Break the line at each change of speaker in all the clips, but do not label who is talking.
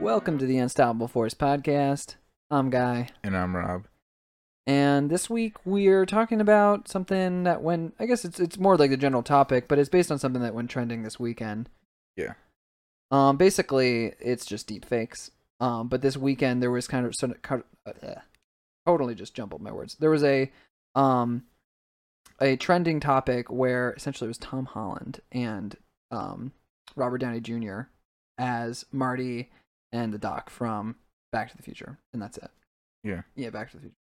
Welcome to the Unstoppable Force podcast. I'm Guy,
And I'm Rob.
and this week we're talking about something that went. I guess it's it's more like the general topic, but it's based on something that went trending this weekend.
Yeah.
Um. Basically, it's just deep fakes. Um. But this weekend there was kind of sort of of- uh, totally just jumbled my words. There was a um a trending topic where essentially it was Tom Holland and um Robert Downey Jr. as Marty and the Doc from Back to the Future, and that's it.
Yeah.
Yeah, Back to the Future,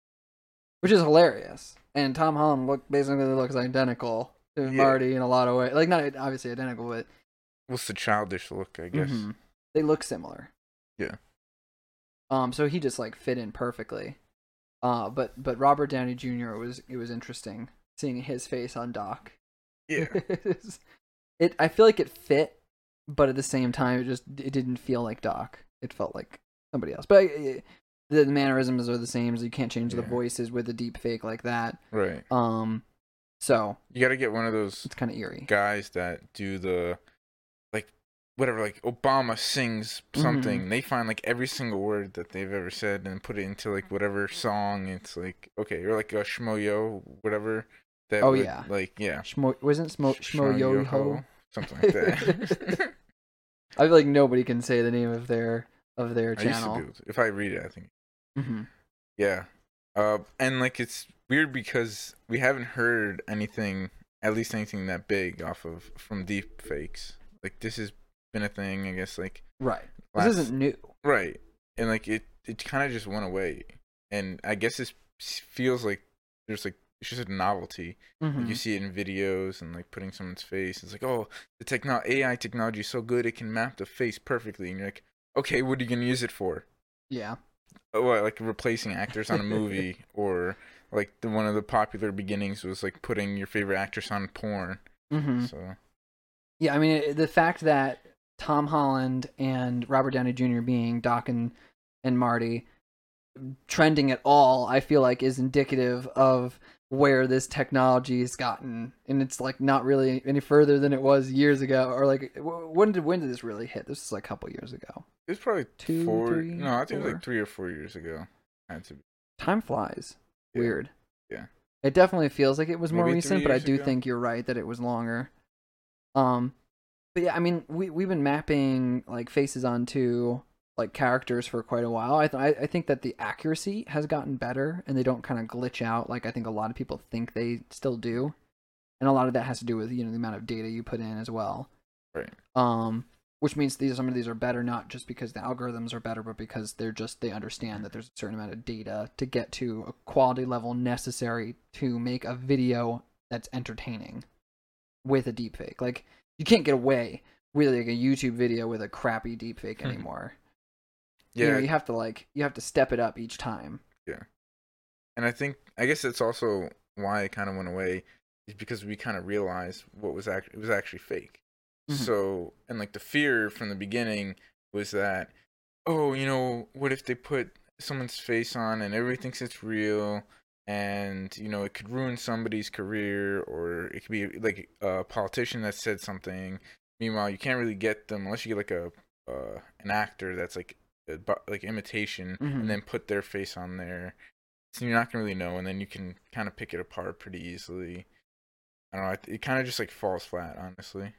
which is hilarious. And Tom Holland look basically looks identical to
Yeah.
Marty in a lot of ways. Like not obviously identical, but
What's the childish look, I guess?
Mhm. they look similar.
Yeah.
Um. So he just like fit in perfectly. Uh. But but Robert Downey Jr. was it was interesting seeing his face on Doc.
Yeah.
it I feel like it fit, but at the same time, it just it didn't feel like Doc. It felt like somebody else. But uh, the mannerisms are the same. So you can't change the voices with a deep fake like that.
right.
Um, so
You got to get one of those
it's kind of eerie.
guys that do the, like, whatever, like Obama sings
Mm-hmm.
something. They find, like, every single word that they've ever said and put it into, like, whatever song. It's like, okay, or like a Shmoyo, whatever. That
Oh,
would,
yeah.
Like, yeah.
Shmo, wasn't Smo, Shmo Yo Ho?
Something like that.
I feel like nobody can say the name of their of their
I used to
channel.
able to. If I read it, I think.
hmm
Yeah. Uh, and like it's weird because we haven't heard anything, at least anything that big off of from deep fakes. Like this has been a thing, I guess. Like
Right.
last,
This isn't new.
right, and like it, it kind of just went away. And I guess this feels like there's like it's just a novelty. Like,
Mhm.
you see it in videos and like putting someone's face. It's like, oh, the techno AI technology is so good it can map the face perfectly. And you're like, okay, what are you gonna use it for?
Yeah.
Oh, like replacing actors on a movie or like the one of the popular beginnings was like putting your favorite actress on porn
hmm
so
Yeah, I mean the fact that Tom Holland and Robert Downey Jr. being Doc and, and Marty trending at all, I feel like is indicative of where this technology has gotten, and it's like not really any further than it was years ago, or like when did when did this really hit? This is like a couple years ago.
it was probably
Two,
four
three,
no i think
four.
like three or four years ago had to be
Time flies.
Yeah.
Weird.
Yeah.
It definitely feels like it was more recent, but I do
ago.
think you're right that it was longer. Um but yeah, I mean, we we've been mapping like faces onto like characters for quite a while. I th- I think that the accuracy has gotten better and they don't kind of glitch out like I think a lot of people think they still do. And a lot of that has to do with, you know, the amount of data you put in as well.
Right.
Um which means these some of these are better not just because the algorithms are better, but because they're just they understand that there's a certain amount of data to get to a quality level necessary to make a video that's entertaining with a deepfake. Like you can't get away with like a YouTube video with a crappy deepfake
Hmm.
anymore.
Yeah
You know, you have to like you have to step it up each time. Yeah.
And i think i guess it's also why it kind of went away is because we kind of realized what was actually it was actually fake
Mhm.
so and like the fear from the beginning was that oh you know what if they put someone's face on and everybody thinks it's real and you know it could ruin somebody's career or it could be like a politician that said something meanwhile you can't really get them unless you get like a uh, an actor that's like like imitation
Mhm.
and then put their face on there so you're not gonna really know and then you can kind of pick it apart pretty easily i don't know it, it kind of just like falls flat honestly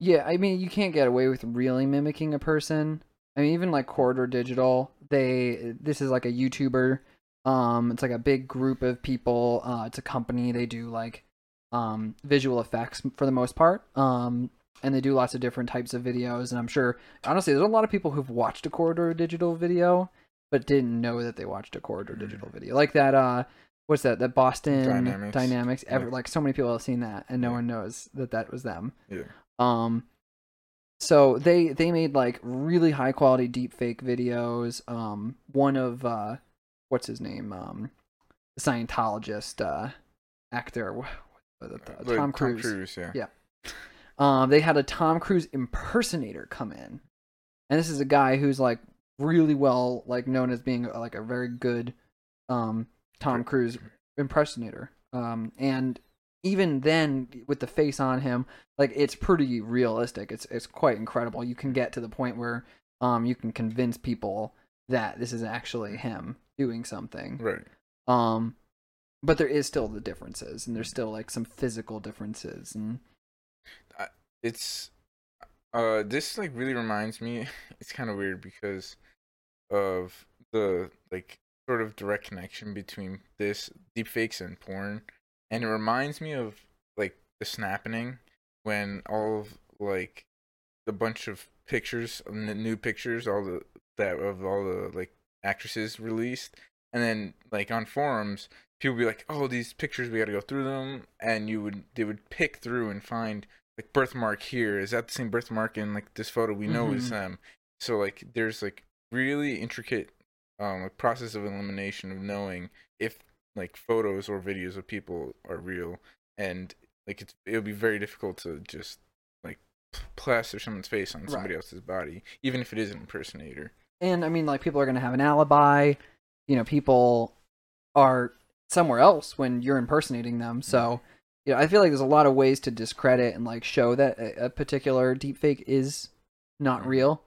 Yeah, I mean, you can't get away with really mimicking a person. I mean, even like Corridor Digital, they this is like a YouTuber. Um, it's like a big group of people. Uh, it's a company. They do like um visual effects for the most part. Um, and they do lots of different types of videos. And I'm sure, honestly, there's a lot of people who've watched a Corridor Digital video, but didn't know that they watched a Corridor
Mm.
Digital video. Like that. Uh, what's that? That Boston
Dynamics.
Dynamics. Ever
Yeah.
like so many people have seen that, and no
Yeah.
one knows that that was them.
yeah
Um, so they they made like really high quality deep fake videos. Um, one of uh, what's his name? Um, the Scientologist uh, actor, wh- what was it, uh, Tom Cruise.
yeah
Yeah. Um, they had a Tom Cruise impersonator come in, and this is a guy who's like really well like known as being like a very good um Tom Cruise impersonator. Um, and even then, with the face on him, like it's pretty realistic. It's it's quite incredible. You can get to the point where um, you can convince people that this is actually him doing something.
Right.
Um, but there is still the differences, and there's still like some physical differences, and
It's uh this like really reminds me it's kind of weird because of the like sort of direct connection between this deepfakes and porn. And it reminds me of like the snapping when all of like the bunch of pictures, n- new pictures, all the that of all the like actresses released, and then like on forums, people be like, "Oh, these pictures, we got to go through them," and you would they would pick through and find like birthmark here. Is that the same birthmark in like this photo? We know it's
Mhm.
them. So like, there's like really intricate um like process of elimination of knowing if like photos or videos of people are real and like it's it'll be very difficult to just like plaster someone's face on somebody
Right.
else's body even if it is an impersonator
and I mean, like people are gonna have an alibi. You know, people are somewhere else when you're impersonating them. So, you know, I feel like there's a lot of ways to discredit and like show that a, a particular deepfake is not real.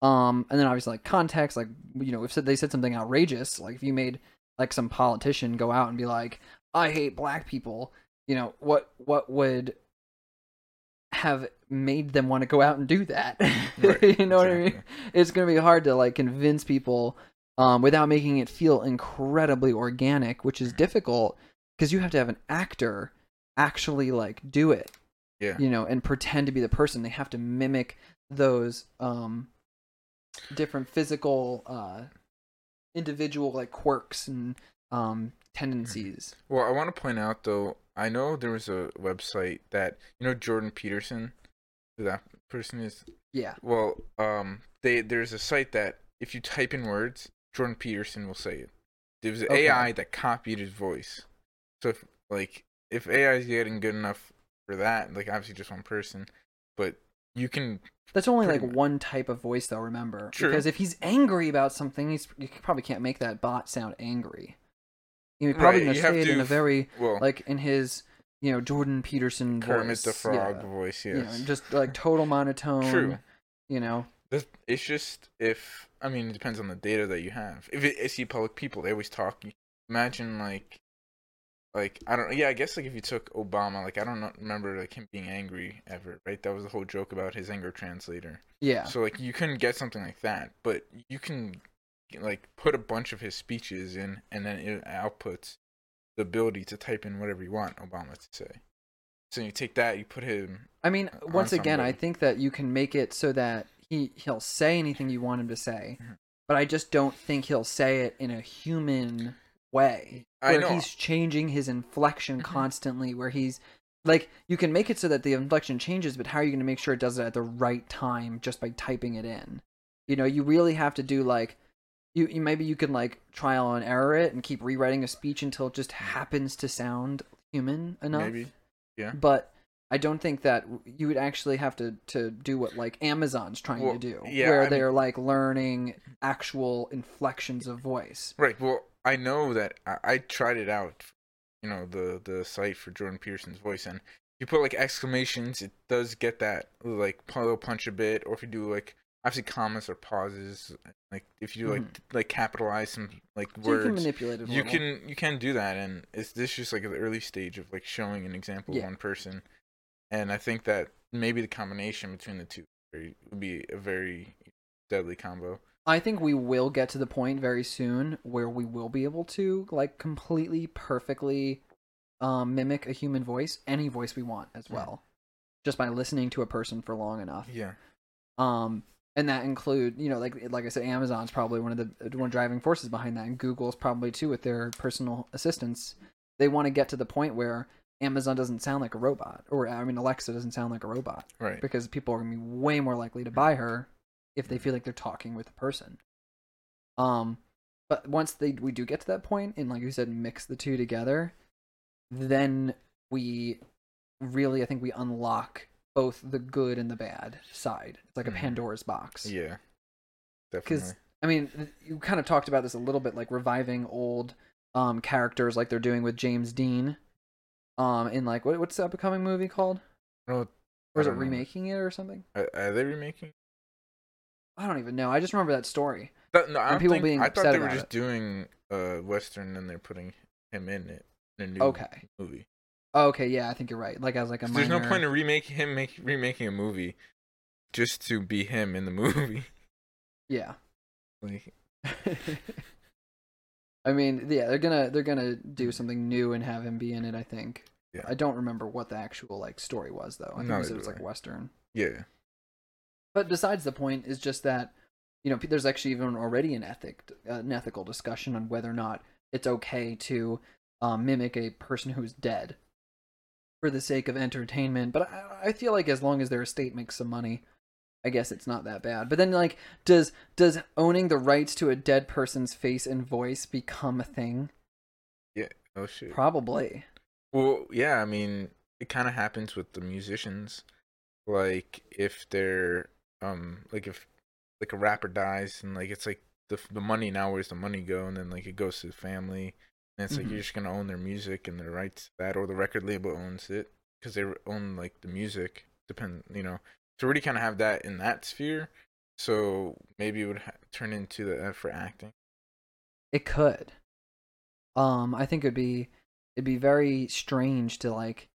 Um, and then obviously like context, like you know, if they said something outrageous, like if you made like some politician go out and be like, "I hate black people," you know, what what would have made them want to go out and do that?
Right,
you know what I mean? it's going to be hard to like convince people um, without making it feel incredibly organic, which is difficult because you have to have an actor actually like do it,
yeah
you know, and pretend to be the person. They have to mimic those um, different physical, uh, individual like quirks and um, tendencies.
well i want to point out though i know there was a website that you know jordan peterson that person is
Yeah.
well um they there's a site that if you type in words jordan peterson will say it there was an
Okay.
ai that copied his voice so if like if ai is getting good enough for that like obviously just one person but you can
That's only like
much.
one type of voice, though. Remember,
True.
because if he's angry about something, he's you probably can't make that bot sound angry. You're probably
Right,
gonna
you
say it in a very
well
like in his you know Jordan Peterson
kermit
voice,
the frog
yeah.
voice
You know, just like total monotone.
True.
You know,
This- It's just if I mean it depends on the data that you have. If it, it's the public people, they always talk. Imagine like, like I don't. Yeah, I guess like if you took Obama, like I don't know, remember like him being angry ever, right? That was the whole joke about his anger translator.
yeah,
So like you couldn't get something like that, but you can like put a bunch of his speeches in, and then it outputs the ability to type in whatever you want Obama to say. So you take that, you put him.
I mean,
on
once again, I think that you can make it so that he he'll say anything you want him to say,
Mhm.
but I just don't think he'll say it in a human way.
I
Where
know.
he's changing his inflection
Mhm.
constantly, where he's like, you can make it so that the inflection changes, but how are you going to make sure it does it at the right time just by typing it in? You know, you really have to do like. You, you maybe you can like trial and error it and keep rewriting a speech until it just happens to sound human enough
Maybe. Yeah.
but I don't think that you would actually have to to do what like Amazon's trying
Well,
to do,
yeah,
where
I
they're like learning actual inflections of voice.
Right. Well, I know that I, I tried it out. You know the the site for Jordan Peterson's voice, and if you put like exclamations, it does get that like little punch a bit. Or if you do like obviously commas or pauses, like if you do, like like capitalize some like
Mm-hmm. So you can
words,
manipulate it.
You can you can do that, and it's this just like the early stage of like showing an example
Yeah.
of one person, and I think that maybe the combination between the two would be a very deadly combo.
I think we will get to the point very soon where we will be able to like completely perfectly um, mimic a human voice, any voice we want as
Yeah.
well, just by listening to a person for long enough.
Yeah.
um and that include you know like like i said amazon's probably one of the one driving forces behind that and google's probably too with their personal assistants they want to get to the point where amazon doesn't sound like a robot or i mean alexa doesn't sound like a robot
Right.
because people are going to be way more likely to buy her if they feel like they're talking with a person um but once they we do get to that point and like you said mix the two together then we really i think we unlock both the good and the bad side it's like a
Mhm.
pandora's box
Yeah.
because
Definitely.
i mean you kind of talked about this a little bit like reviving old um characters like they're doing with james dean um in like what, what's the upcoming movie called
Oh,
or is it
don't know.
remaking it or something
Are, are they remaking?
I don't even know. I just remember that story.
But, no, I
And people
think,
being
I thought
upset
they were just
it.
doing a western and they're putting him in it in a new
Okay.
movie.
Okay, yeah, I think you're right. Like as like a minor.
There's no point in remaking him make, remaking a movie just to be him in the movie.
Yeah.
like,
I mean, yeah, they're gonna they're gonna do something new and have him be in it. I think.
Yeah.
I don't remember what the actual like story was though. I think it was like
I.
western.
yeah,
But besides the point is just that, you know, there's actually even already an ethic, uh, an ethical discussion on whether or not it's okay to um, mimic a person who's dead for the sake of entertainment. But I, I feel like as long as their estate makes some money, I guess it's not that bad. But then, like, does does owning the rights to a dead person's face and voice become a thing? Yeah.
Oh shit.
Probably.
Well, yeah, I mean, it kind of happens with the musicians. Like if they're um like if like a rapper dies and like it's like the the money now where's the money go and then like it goes to the family and it's like
Mhm.
you're just gonna own their music and their rights to that or the record label owns it because they own like the music depend you know to already kind of have that in that sphere so maybe it would ha- turn into the uh, for acting
It could. Um, I think it'd be it'd be very strange to like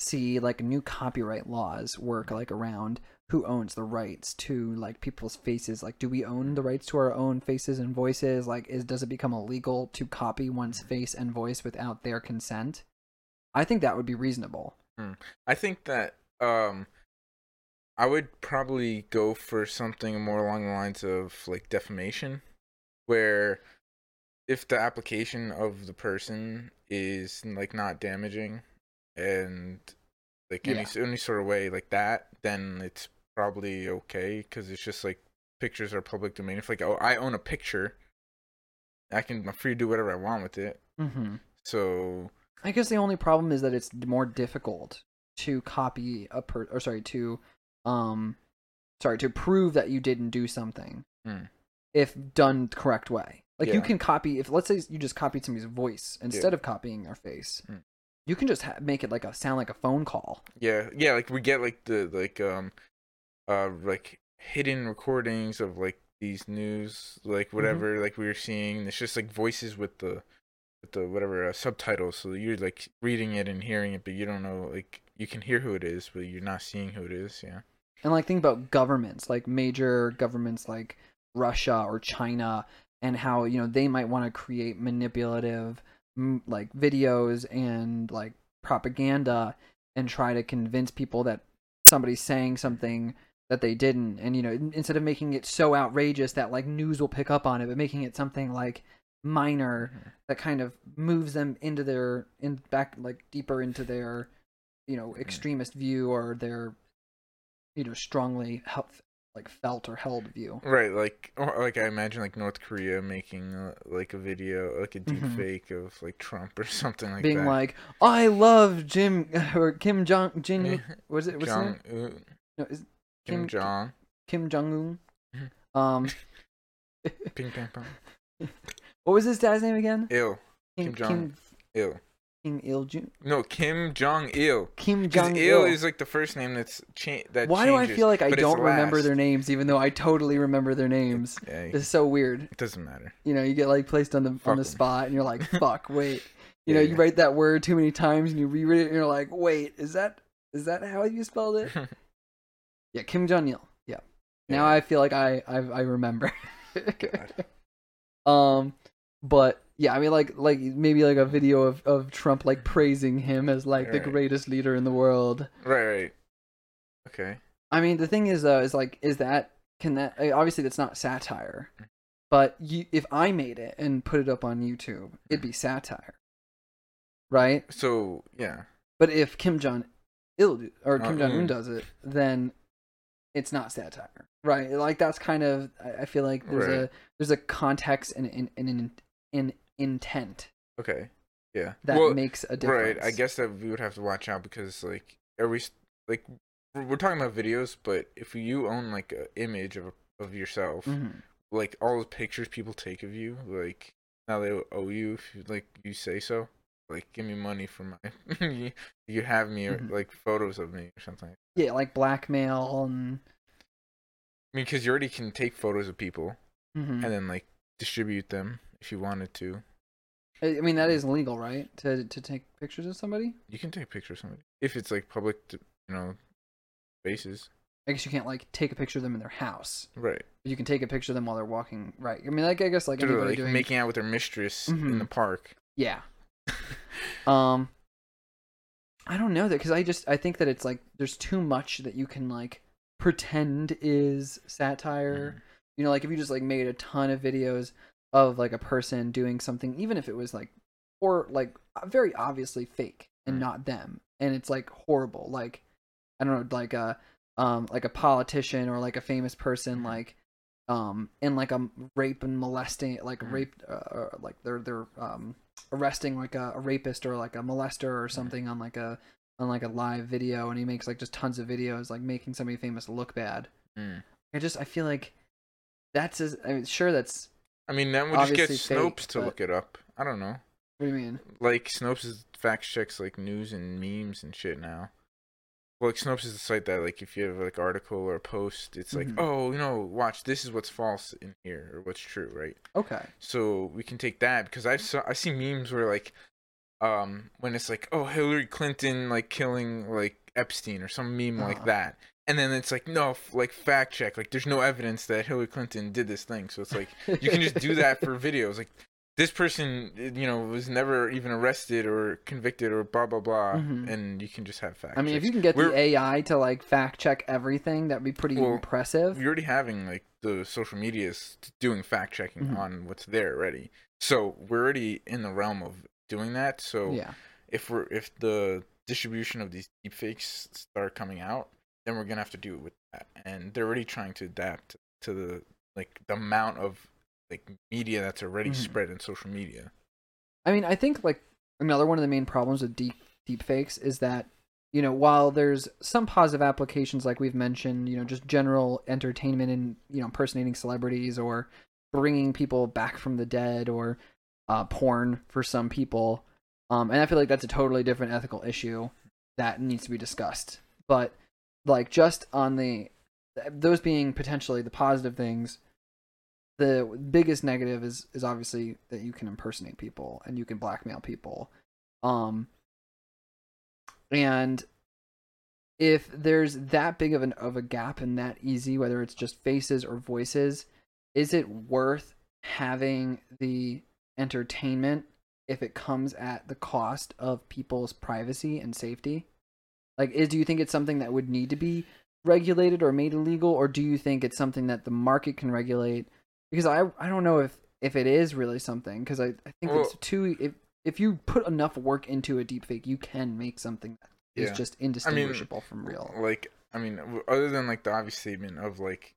see like new copyright laws work like around who owns the rights to like people's faces. Like, do we own the rights to our own faces and voices? Like, is does it become illegal to copy one's face and voice without their consent? I think that would be reasonable.
I think that um I would probably go for something more along the lines of like defamation where if the application of the person is like not damaging and like any any sort of way like that then it's probably okay cuz it's just like pictures are public domain if like oh I own a picture I can I'm free to do whatever I want with it
Mm-hmm.
so
I guess the only problem is that it's more difficult to copy a per or sorry to um sorry to prove that you didn't do something
Hmm.
if done the correct way. Like you can copy if let's say you just copied somebody's voice instead
Yeah.
of copying their face.
Hmm.
You can just ha- make it like a sound like a phone call.
Yeah, yeah, like we get like the like um uh like hidden recordings of like these news like whatever like we were seeing it's just like voices with the with the whatever uh, subtitles so you're like reading it and hearing it but you don't know like you can hear who it is but you're not seeing who it is yeah.
And like think about governments, like major governments like Russia or China, and how you know they might want to create manipulative like videos and like propaganda and try to convince people that somebody's saying something that they didn't and you know instead of making it so outrageous that like news will pick up on it but making it something like minor that kind of moves them into their in back like deeper into their you know extremist view or their you know strongly hel- like felt or held view.
Right like or like i imagine like north korea making uh, like a video like a deep
Mhm.
fake of like trump or something like
being
that.
like i love jim or kim jong jin was it his
Jong,
name no, is
Kim
Kim-
Jong,
kim jong-un
Mhm.
um
Ping Pang Pong,
what was his dad's name again
Il, Kim
kim
Jong- Il.
kim il Jun-
No, Kim Jong Il.
kim jong
Il is like the first name that's cha- that.
why do i feel like i don't remember
last.
their names even though i totally remember their names
Yeah,
it's so weird
it doesn't matter.
you know you get like placed on the
Fuck
on the spot and you're like fuck wait you
Yeah,
know you
yeah.
write that word too many times and you reread it and you're like wait is that is that how you spelled it yeah kim jong-il yeah now i feel like i i, I remember um but yeah i mean like like maybe like a video of of trump like praising him as like the
Right.
greatest leader in the world
Right, right. Okay.
I mean, the thing is, though, is like, is that can that obviously that's not satire, but you, if I made it and put it up on YouTube, it'd be satire, right?
So yeah,
But if Kim Jong Il or
Uh,
Kim Jong Un
mm.
does it, then it's not satire, right? Like that's kind of I feel like there's a there's a context and an an, an intent
okay, yeah.
that
well,
makes a difference.
right. I guess that we would have to watch out because like are we like we're talking about videos, but if you own like an image of of yourself,
Mhm.
like all the pictures people take of you, like now they owe you if you, like you say so. Like give me money for my you, have me or
Mhm.
like photos of me or something.
Yeah, like blackmail and I
mean, because you already can take photos of people
hmm
and then like distribute them if you wanted to.
I I mean, that is legal, right? To to take pictures of somebody.
You can take pictures of somebody if it's like public, you know, spaces.
I guess you can't like take a picture of them in their house.
Right.
You can take a picture of them while they're walking. Right. I mean, like I guess like anybody
like
doing.
making out with their mistress in
Mhm.
the park.
Yeah. Um. I don't know that because I just I think that it's like there's too much that you can like pretend is satire.
Mhm.
You know, like if you just like made a ton of videos of like a person doing something, even if it was like or like very obviously fake and
Mm.
not them, and it's like horrible. Like I don't know, like a um like a politician or like a famous person
Mhm.
like um and like a rape and molesting like
Mhm.
rape uh, like they're they're um arresting like a, a rapist or like a molester or something on like a on like a live video and he makes like just tons of videos like making somebody famous look bad
Mm.
i just i feel like that's as i mean sure that's
I mean, then we'll just get Snopes
fake,
to
but-
look it up. I don't know.
what do you mean
Like Snopes is fact checks like news and memes and shit now. Well, like Snopes is the site that like if you have like article or a post, it's like,
Mhm.
oh, you know, watch this is what's false in here or what's true, right?
okay
So we can take that because I saw I see memes where like, um, when it's like, oh, Hillary Clinton like killing like Epstein or some meme like
Uh-huh.
that, and then it's like, no, like fact check, like there's no evidence that Hillary Clinton did this thing, so it's like you can just do that for videos like this person you know was never even arrested or convicted or blah blah blah
Mhm.
and you can just have fact
i mean if you can get the
We're-
ai to like fact check everything that'd be pretty
Well,
impressive.
you're already having like the social medias doing fact checking
Mhm.
on what's there already. So we're already in the realm of doing that. So
yeah.
if we're if the distribution of these deepfakes start coming out then we're gonna have to do it with that. And they're already trying to adapt to the like the amount of like media that's already
Mhm.
spread in social media
I mean, I think like another one of the main problems with deep deep fakes is that you know while there's some positive applications like we've mentioned, you know, just general entertainment and you know impersonating celebrities or bringing people back from the dead or uh, porn for some people, um, and I feel like that's a totally different ethical issue that needs to be discussed. But like just on the those being potentially the positive things the biggest negative is is obviously that you can impersonate people and you can blackmail people. Um and if there's that big of an of a gap and that easy whether it's just faces or voices is it worth having the entertainment if it comes at the cost of people's privacy and safety? Like is do you think it's something that would need to be regulated or made illegal or do you think it's something that the market can regulate because i i don't know if if it is really something because i i think it's too if if you put enough work into a deepfake you can make something that is
Yeah.
just indistinguishable from real
Like, I mean, other than like the obvious statement of like,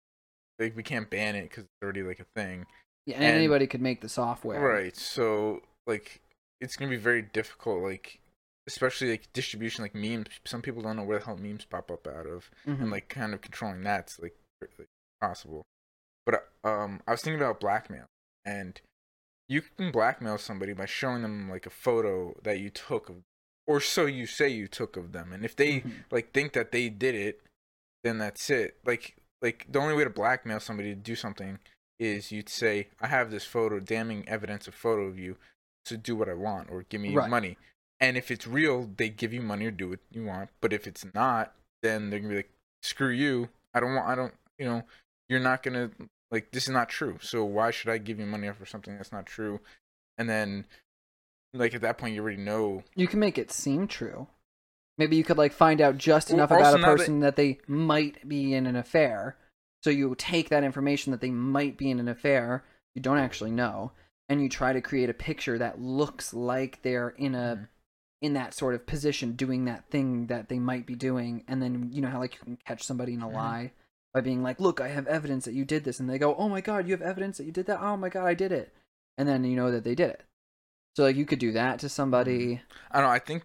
like we can't ban it because it's already like a thing,
yeah, and,
and-
anybody could make the software
right? So like, it's gonna be very difficult. Like, especially like distribution, like memes. Some people don't know where the hell memes pop up out of,
Mhm.
and like kind of controlling that's like, like possible. But um, I was thinking about blackmail, and you can blackmail somebody by showing them like a photo that you took of, or so you say you took of them, and if they
Mhm.
like think that they did it, then that's it. Like like the only way to blackmail somebody to do something is you'd say, I have this photo, damning evidence of photo of you to do what I want or give me
Right.
money. And if it's real, they give you money or do what you want. But if it's not, then they're gonna be like, Screw you. I don't want I don't you know, you're not gonna like this is not true. So why should I give you money for something that's not true? And then like at that point you already know
you can make it seem true maybe you could like find out just
Well,
enough about a
now that-
person that they might be in an affair so you take that information that they might be in an affair you don't actually know and you try to create a picture that looks like they're in a
Mhm.
in that sort of position doing that thing that they might be doing and then you know how like you can catch somebody in a
Mhm.
lie by being like look i have evidence that you did this and they go oh my god you have evidence that you did that oh my god i did it and then you know that they did it so like you could do that to somebody
I don't know. I think,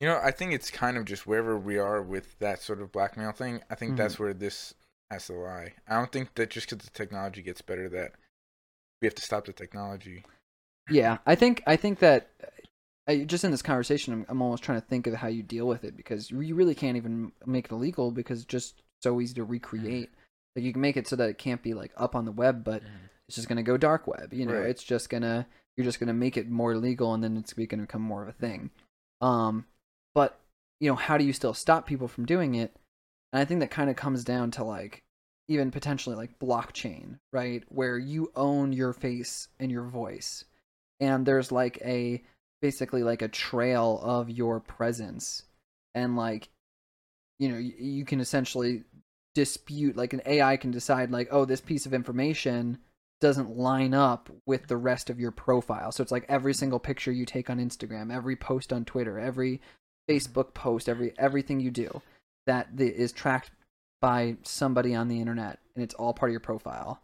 you know, I think it's kind of just wherever we are with that sort of blackmail thing. I think
Mhm.
that's where this has to lie. I don't think that just because the technology gets better, that we have to stop the technology.
Yeah, I think I think that I, just in this conversation, I'm, I'm almost trying to think of how you deal with it because you really can't even make it illegal because just so easy to recreate. Like you can make it so that it can't be like up on the web, but it's just gonna go dark web. You know,
Right.
it's just gonna you're just gonna make it more legal, and then it's gonna become more of a thing. Um, but you know, how do you still stop people from doing it? And I think that kind of comes down to like even potentially like blockchain, right? Where you own your face and your voice, and there's like a basically like a trail of your presence, and like you know you, you can essentially dispute like an AI can decide like oh this piece of information doesn't line up with the rest of your profile. So it's like every single picture you take on Instagram, every post on Twitter, every Facebook post, every everything you do that is tracked by somebody on the internet and it's all part of your profile.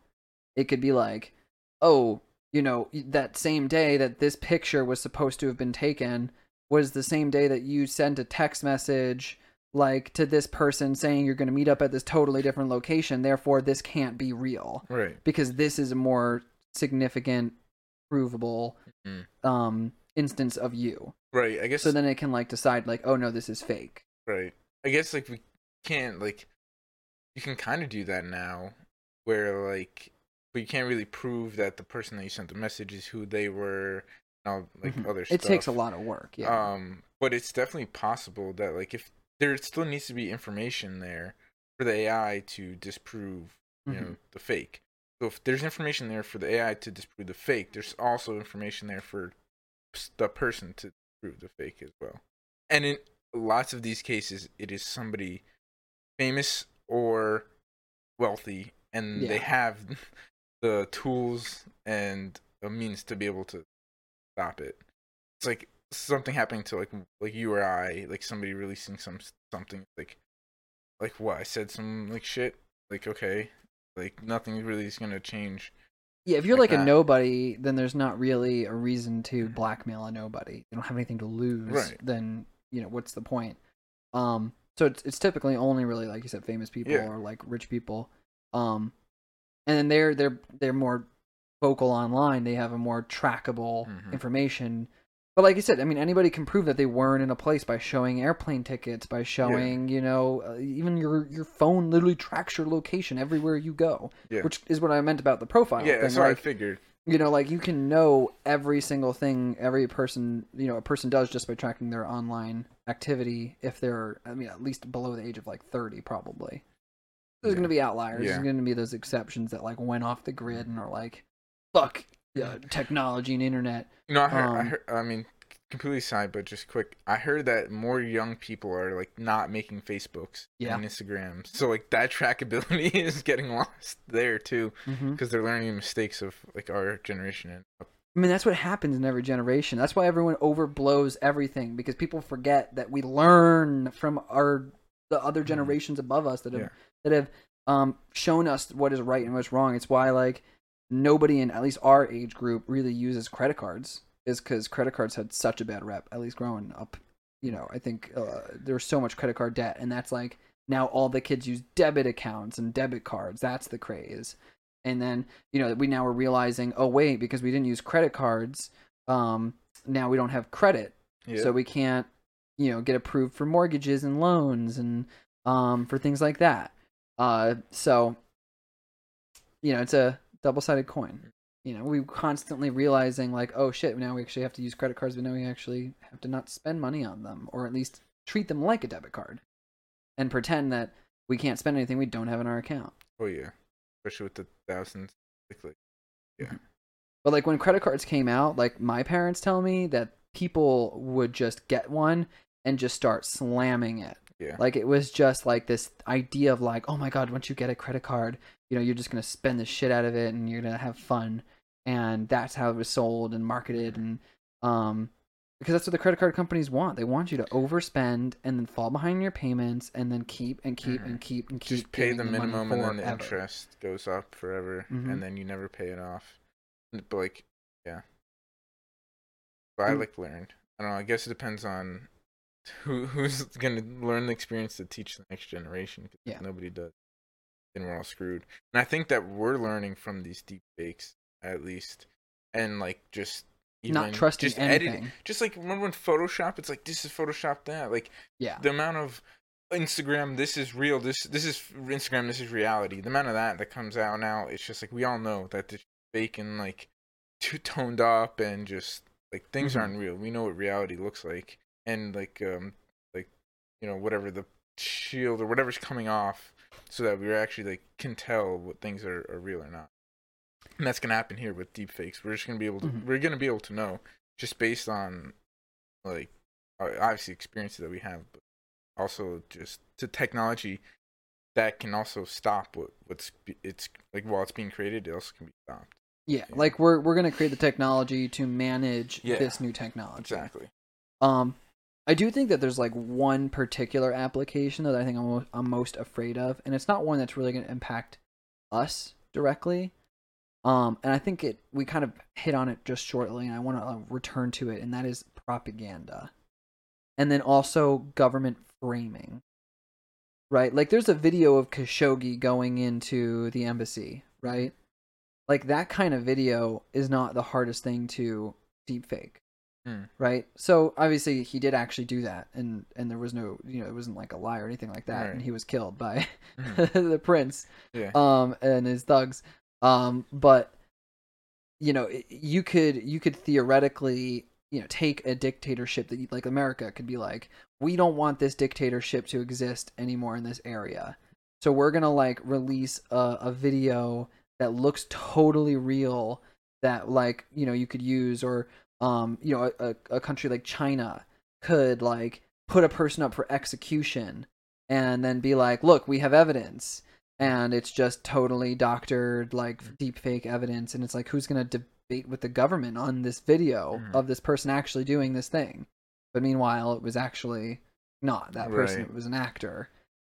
It could be like, "Oh, you know, that same day that this picture was supposed to have been taken was the same day that you sent a text message like to this person saying you're going to meet up at this totally different location therefore this can't be real
Right.
because this is a more significant provable
Mhm.
um instance of you
Right. I guess.
so then it can like decide like oh no this is fake
Right. I guess like we can't like you can kind of do that now where like but you can't really prove that the person that you sent the message is who they were and all like
Mhm.
other
it takes a lot of work yeah
Um but it's definitely possible that like if there still needs to be information there for the AI to disprove, you
Mhm.
know, the fake. So if there's information there for the AI to disprove the fake, there's also information there for the person to prove the fake as well. And in lots of these cases, it is somebody famous or wealthy, and they have the tools and a means to be able to stop it. It's like something happening to like like you or I, like somebody releasing some something like like what I said some like shit. Like okay, like nothing really is gonna change.
yeah if you're
like
like, a nobody then there's not really a reason to blackmail a nobody you don't have anything to lose
Right.
then you know what's the point um so it's, it's typically only really like you said famous people
Yeah.
or like rich people um and then they're they're they're more vocal online they have a more trackable
Mhm.
information but like you said i mean anybody can prove that they weren't in a place by showing airplane tickets by showing you know uh, even your your phone literally tracks your location everywhere you go
Yeah.
which is what i meant about the profile
yeah,
thing
that's what I figured.
you know like you can know every single thing every person you know a person does just by tracking their online activity if they're i mean at least below the age of like 30 probably there's
Yeah.
going to be outliers
Yeah.
there's going to be those exceptions that like went off the grid and are like fuck uh, technology and internet
You know, I heard, I
Um,
heard. I mean, completely side, but just quick. I heard that more young people are like not making Facebooks
Yeah.
and Instagrams, so like that trackability is getting lost there too,
mm-hmm.
because they're learning the mistakes of like our generation and
I mean, that's what happens in every generation. That's why everyone overblows everything because people forget that we learn from our the other generations above us that have
Yeah.
that have um shown us what is right and what's wrong. It's why like nobody in at least our age group really uses credit cards is because credit cards had such a bad rep. At least growing up, you know, I think uh, there's so much credit card debt, and that's like now all the kids use debit accounts and debit cards. That's the craze and then you know we now are realizing oh wait because we didn't use credit cards um now we don't have credit
yeah.
so we can't you know get approved for mortgages and loans and um for things like that uh so you know it's a double-sided coin. You know we constantly realizing like oh shit now we actually have to use credit cards but now we actually have to not spend money on them or at least treat them like a debit card and pretend that we can't spend anything we don't have in our account.
Oh yeah, especially with the thousands. Like, like, yeah, mm-hmm.
But like when credit cards came out, like my parents tell me that people would just get one and just start slamming it.
Yeah,
Like it was just like this idea of like, oh my god, once you get a credit card, you know, you're just gonna spend the shit out of it and you're gonna have fun. And that's how it was sold and marketed and um because that's what the credit card companies want. They want you to overspend and then fall behind your payments and then keep and keep and keep and keep
just pay the minimum and then the interest goes up forever,
Mhm.
and then you never pay it off. But like, yeah. But I like learned. I don't know. I guess it depends on who who's gonna learn the experience to teach the next generation.
Yeah.
nobody does. Then we're all screwed. And I think that we're learning from these deep fakes at least, and like just even
Not trusting
just editing. Just like remember when Photoshop? It's like this is Photoshop that like
Yeah.
the amount of Instagram, this is real. This this is Instagram. This is reality. The amount of that that comes out now, it's just like we all know that this fake and like too toned up and just like things
Mhm.
aren't real. We know what reality looks like, and like um like you know whatever the shield or whatever's coming off, so that we actually like can tell what things are, are real or not. And that's gonna happen here with deepfakes. We're just gonna be able to
Mhm.
we're gonna be able to know just based on like obviously experiences that we have, but also just the technology that can also stop what what's it's like while it's being created, it also can be stopped.
Yeah,
Yeah.
like we're we're gonna create the technology to manage
Yeah.
this new technology.
Exactly.
Um, I do think that there's like one particular application that I think I'm, mo- I'm most afraid of, and it's not one that's really going to impact us directly. Um, and I think it we kind of hit on it just shortly, and I want to uh, return to it, and that is propaganda, and then also government framing. Right, like there's a video of Khashoggi going into the embassy, right? Like that kind of video is not the hardest thing to deepfake
Hmm.
right so obviously he did actually do that and and there was no you know it wasn't like a lie or anything like that and he was killed by
Mhm.
the prince
Yeah.
um and his thugs um but you know you could you could theoretically you know take a dictatorship that you, like america could be like we don't want this dictatorship to exist anymore in this area so we're gonna like release a, a video that looks totally real that like you know you could use or um you know a, a, country like china could like put a person up for execution and then be like look we have evidence. And it's just totally doctored like deep fake evidence. And it's like who's going to debate with the government on this video
Mhm.
of this person actually doing this thing? But meanwhile it was actually not. That person
Right.
it was an actor.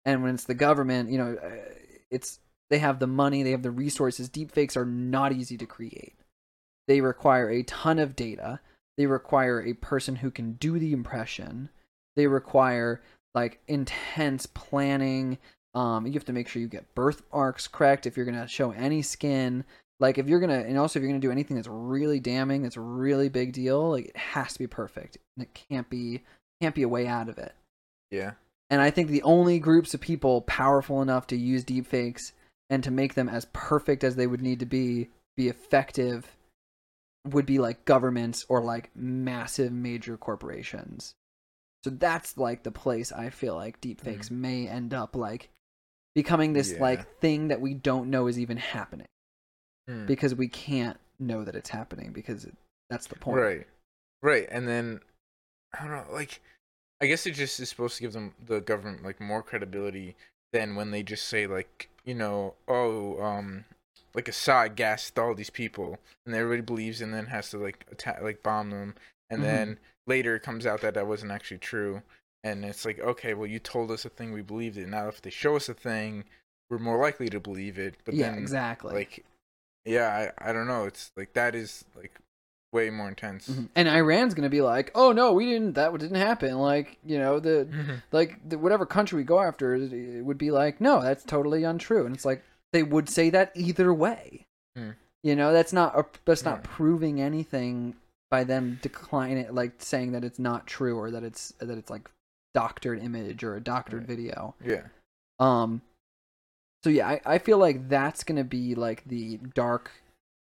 And when it's the government you know uh, it's they have the money they have the resources. Deepfakes are not easy to create they require a ton of data. They require a person who can do the impression. They require like intense planning. Um you have to make sure you get birthmarks correct if you're going to show any skin. Like if you're to and also if you're going to do anything that's really damning that's a really big deal like it has to be perfect. And it can't be can't be a way out of it.
Yeah.
and I think the only groups of people powerful enough to use deepfakes and to make them as perfect as they would need to be, be effective, would be like governments or like massive major corporations. So that's like the place I feel like deepfakes may end up like becoming this
Yeah.
like thing that we don't know is even happening
Hmm.
because we can't know that it's happening because it, that's the point.
Right. Right. And then I don't know, like I guess it just is supposed to give them the government like more credibility than when they just say like, you know, oh, um like Assad gassed all these people and everybody believes and then has to like attack like bomb them and
Mhm.
then later it comes out that that wasn't actually true and it's like okay well you told us a thing we believed it now if they show us a thing we're more likely to believe it but
yeah,
then
exactly.
like yeah I, I don't know it's like that is like way more intense
Mhm. And Iran's gonna be like, "Oh no, we didn't. That didn't happen." Like, you know, the like the, whatever country we go after it would be like, "No, that's totally untrue." And it's like they would say that either way.
Hmm.
You know, that's not a- that's not
Yeah.
proving anything by them declining like saying that it's not true or that it's that it's like doctored image or a doctored
Right.
video.
yeah
Um so yeah, I, I feel like that's gonna be like the dark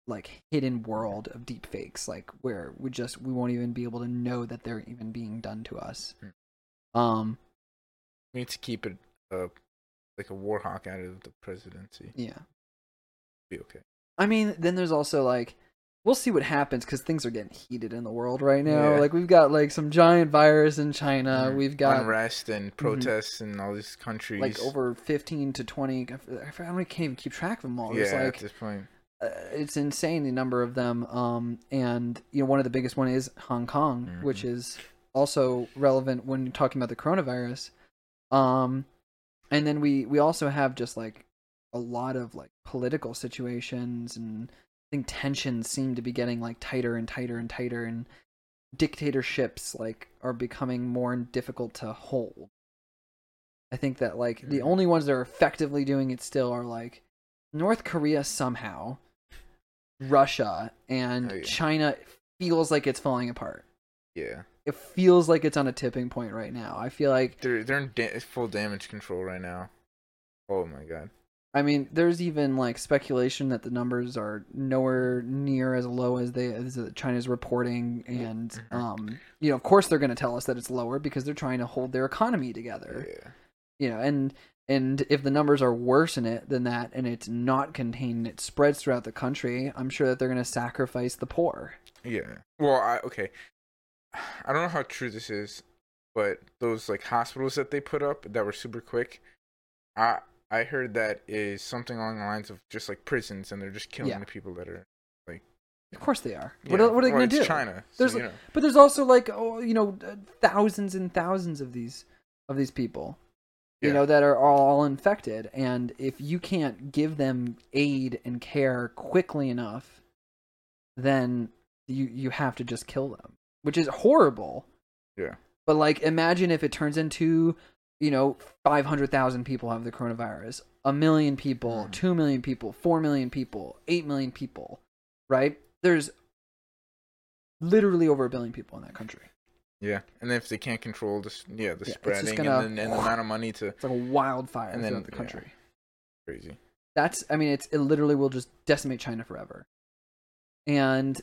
like hidden world of deep fakes, like where we just we won't even be able to know that they're even being done to us.
Hmm.
Um
we need to keep it uh like a war hawk out of the presidency
yeah.
be okay
I mean, then there's also like we'll see what happens because things are getting heated in the world right now.
Yeah.
Like we've got like some giant virus in China.
Mhm.
We've got
unrest and protests in all these countries
like over 15 to 20 I don't can't even keep track of them all.
yeah
There's
at this point
uh, it's insane the number of them um and you know one of the biggest one is hong kong
Mhm.
which is also relevant when you're talking about the coronavirus um and then we we also have just like a lot of like political situations and i think tensions seem to be getting like tighter and tighter and tighter and dictatorships like are becoming more and difficult to hold i think that like the
Mhm.
only ones that are effectively doing it still are like north korea somehow russia and
Oh, yeah.
china feels like it's falling apart
yeah
it feels like it's on a tipping point right now. I feel like
They're they're in da- full damage control right now. Oh my god.
I mean, there's even like speculation that the numbers are nowhere near as low as they as China's reporting, and
Mhm.
um, you know, of course they're going to tell us that it's lower because they're trying to hold their economy together.
Yeah.
You know, and and if the numbers are worse in it than that, and it's not contained, it spreads throughout the country. I'm sure that they're going to sacrifice the poor.
Yeah. Well, I okay. I don't know how true this is, but those like hospitals that they put up that were super quick, I I heard that is something along the lines of just like prisons, and they're just killing
Yeah.
the people that are. Like.
Of course they are.
Yeah.
What, are- what are they
well,
going to do?
China.
There's
so, you know.
But there's also like oh, you know, thousands and thousands of these of these people. You know that are all infected and if you can't give them aid and care quickly enough then you you have to just kill them, which is horrible.
Yeah.
But like imagine if it turns into you know 500,000 people have the coronavirus, a million people,
Mm.
2 million people, 4 million people, 8 million people, right? There's literally over a billion people in that country.
Yeah, and if they can't control this, yeah, the
Yeah,
spreading
gonna-
and, then, and the amount of money to
It's like a wildfire
And then-
throughout the
yeah.
country.
crazy.
That's I mean it's it literally will just decimate China forever. And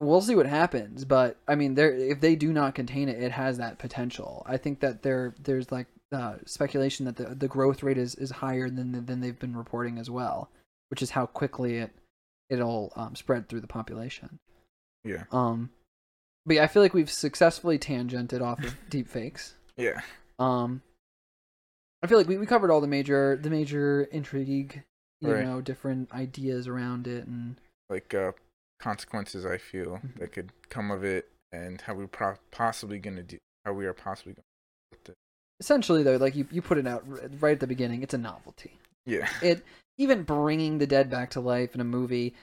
we'll see what happens, but I mean there if they do not contain it, it has that potential. I think that there there's like uh, speculation that the the growth rate is is higher than than they've been reporting as well, which is how quickly it it'll um, spread through the population.
Yeah,
Um but yeah, I feel like we've successfully tangented off of deep fakes.
yeah,
Um, I feel like we, we covered all the major the major intrigue, you
Right.
know, different ideas around it, and
like uh, consequences I feel
Mhm.
that could come of it, and how we pro- possibly gonna do, how we are possibly going. To.
Essentially though, like you you put it out right at the beginning, it's a novelty.
Yeah,
It even bringing the dead back to life in a movie.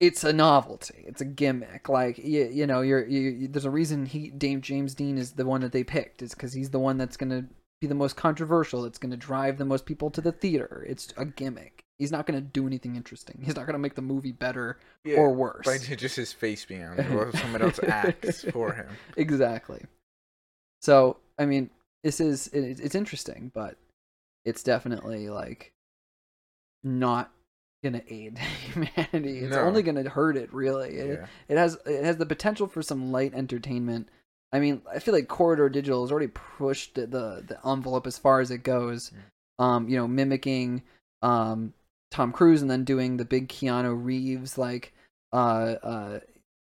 It's a novelty. It's a gimmick. Like you, you know, you're you, There's a reason he Dame James Dean is the one that they picked. Is because he's the one that's gonna be the most controversial. That's gonna drive the most people to the theater. It's a gimmick. He's not gonna do anything interesting. He's not gonna make the movie better
yeah.
or worse.
By just his face being on it, while someone else acts for him.
exactly. So, I mean, this is it, it's interesting, but it's definitely like not gonna aid humanity. It's
No.
only gonna hurt it. Really, it,
Yeah,
it has it has the potential for some light entertainment. I mean, I feel like Corridor Digital has already pushed the the envelope as far as it goes.
Mm.
Um, you know, mimicking um Tom Cruise and then doing the big Keanu Reeves like uh uh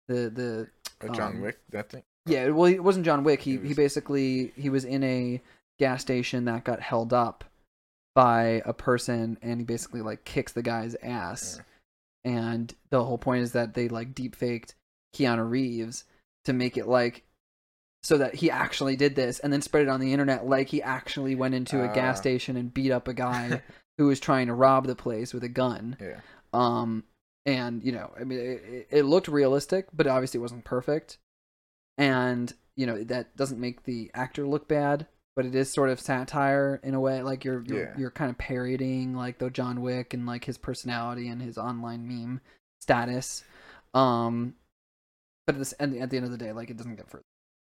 the the
Uh, John
Um,
Wick, that thing.
yeah, well, it wasn't John Wick. He
It
he basically he was in a gas station that got held up by a person, and he basically like kicks the guy's ass. And the whole point is that they like deep faked Keanu Reeves to make it like so that he actually did this, and then spread it on the internet like he actually went into a gas
Ah.
station and beat up a guy who was trying to rob the place with a gun.
yeah,
Um, and you know, I mean, it, it- looked realistic, but obviously it wasn't perfect. And you know, that doesn't make the actor look bad, but it is sort of satire in a way. Like you're you're,
Yeah.
you're kind of parodying like the John Wick and like his personality and his online meme status. Um, but at, this, at, the, at the end of the day, like it doesn't get further.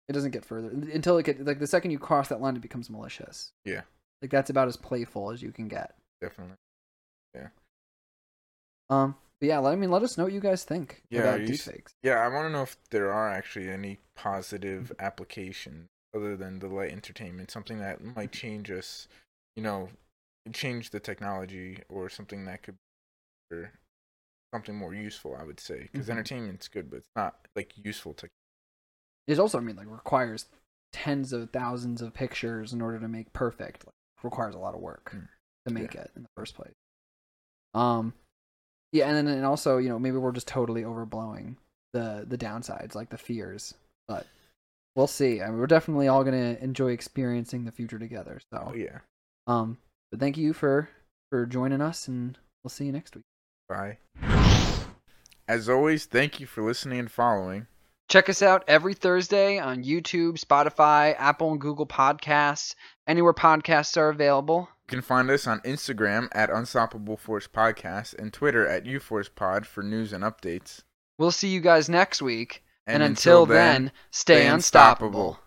It doesn't get further until it get like the second you cross that line, it becomes malicious.
Yeah.
like that's about as playful as you can get.
Definitely. Yeah.
Um, but yeah, let I mean, let us know what you guys think
Yeah,
about
s-
deepfakes.
Yeah, I want to know if there are actually any positive applications other than the light entertainment, something that might change us, you know, change the technology or something that could or something more useful, I would say. Because
Mhm.
entertainment's good, but it's not like useful tech.
It also, I mean, like requires tens of thousands of pictures in order to make perfect. Like, requires a lot of work
Mm.
To make it in the first place. Um, yeah, and then and also, you know, maybe we're just totally overblowing the the downsides, like the fears. But we'll see. I mean, we're definitely all gonna enjoy experiencing the future together. So,
Oh, yeah.
um, but thank you for for joining us, and we'll see you next week.
Bye. As always, thank you for listening and following.
Check us out every Thursday on YouTube, Spotify, Apple and Google Podcasts, anywhere podcasts are available.
You can find us on Instagram at Unstoppable Force Podcast and Twitter at UForcePod for news and updates.
We'll see you guys next week And, until then, stay unstoppable.